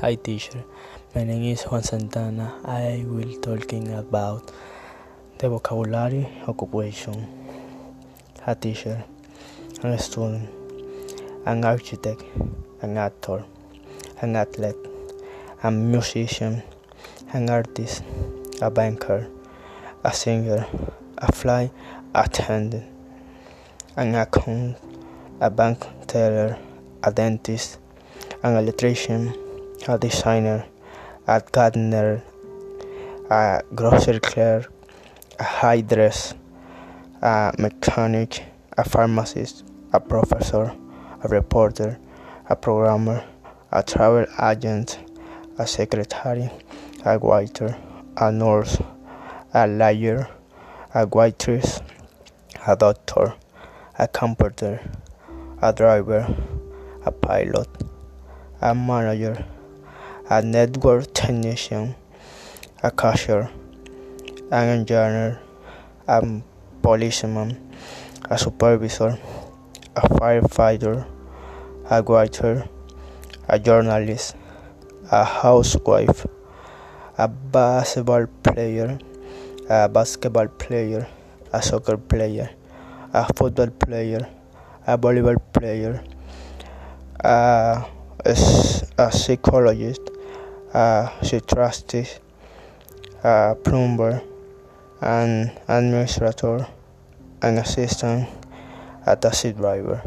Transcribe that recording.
Hi teacher, my name is Juan Santana. I will talking about the vocabulary occupation. A teacher, a student, an architect, an actor, an athlete, a musician, an artist, a banker, a singer, a flight attendant, an accountant, a bank teller, a dentist, an electrician, a designer, a gardener, a grocery clerk, a hairdresser, a mechanic, a pharmacist, a professor, a reporter, a programmer, a travel agent, a secretary, a waiter, a nurse, a lawyer, a waitress, a doctor, a computer, a driver, a pilot, a manager, a network technician, a cashier, an engineer, a policeman, a supervisor, a firefighter, a writer, a journalist, a housewife, a basketball player, a basketball player, a soccer player, a football player, a volleyball player, a, a psychologist, a psychiatrist, a plumber, an administrator, an assistant, a taxi driver.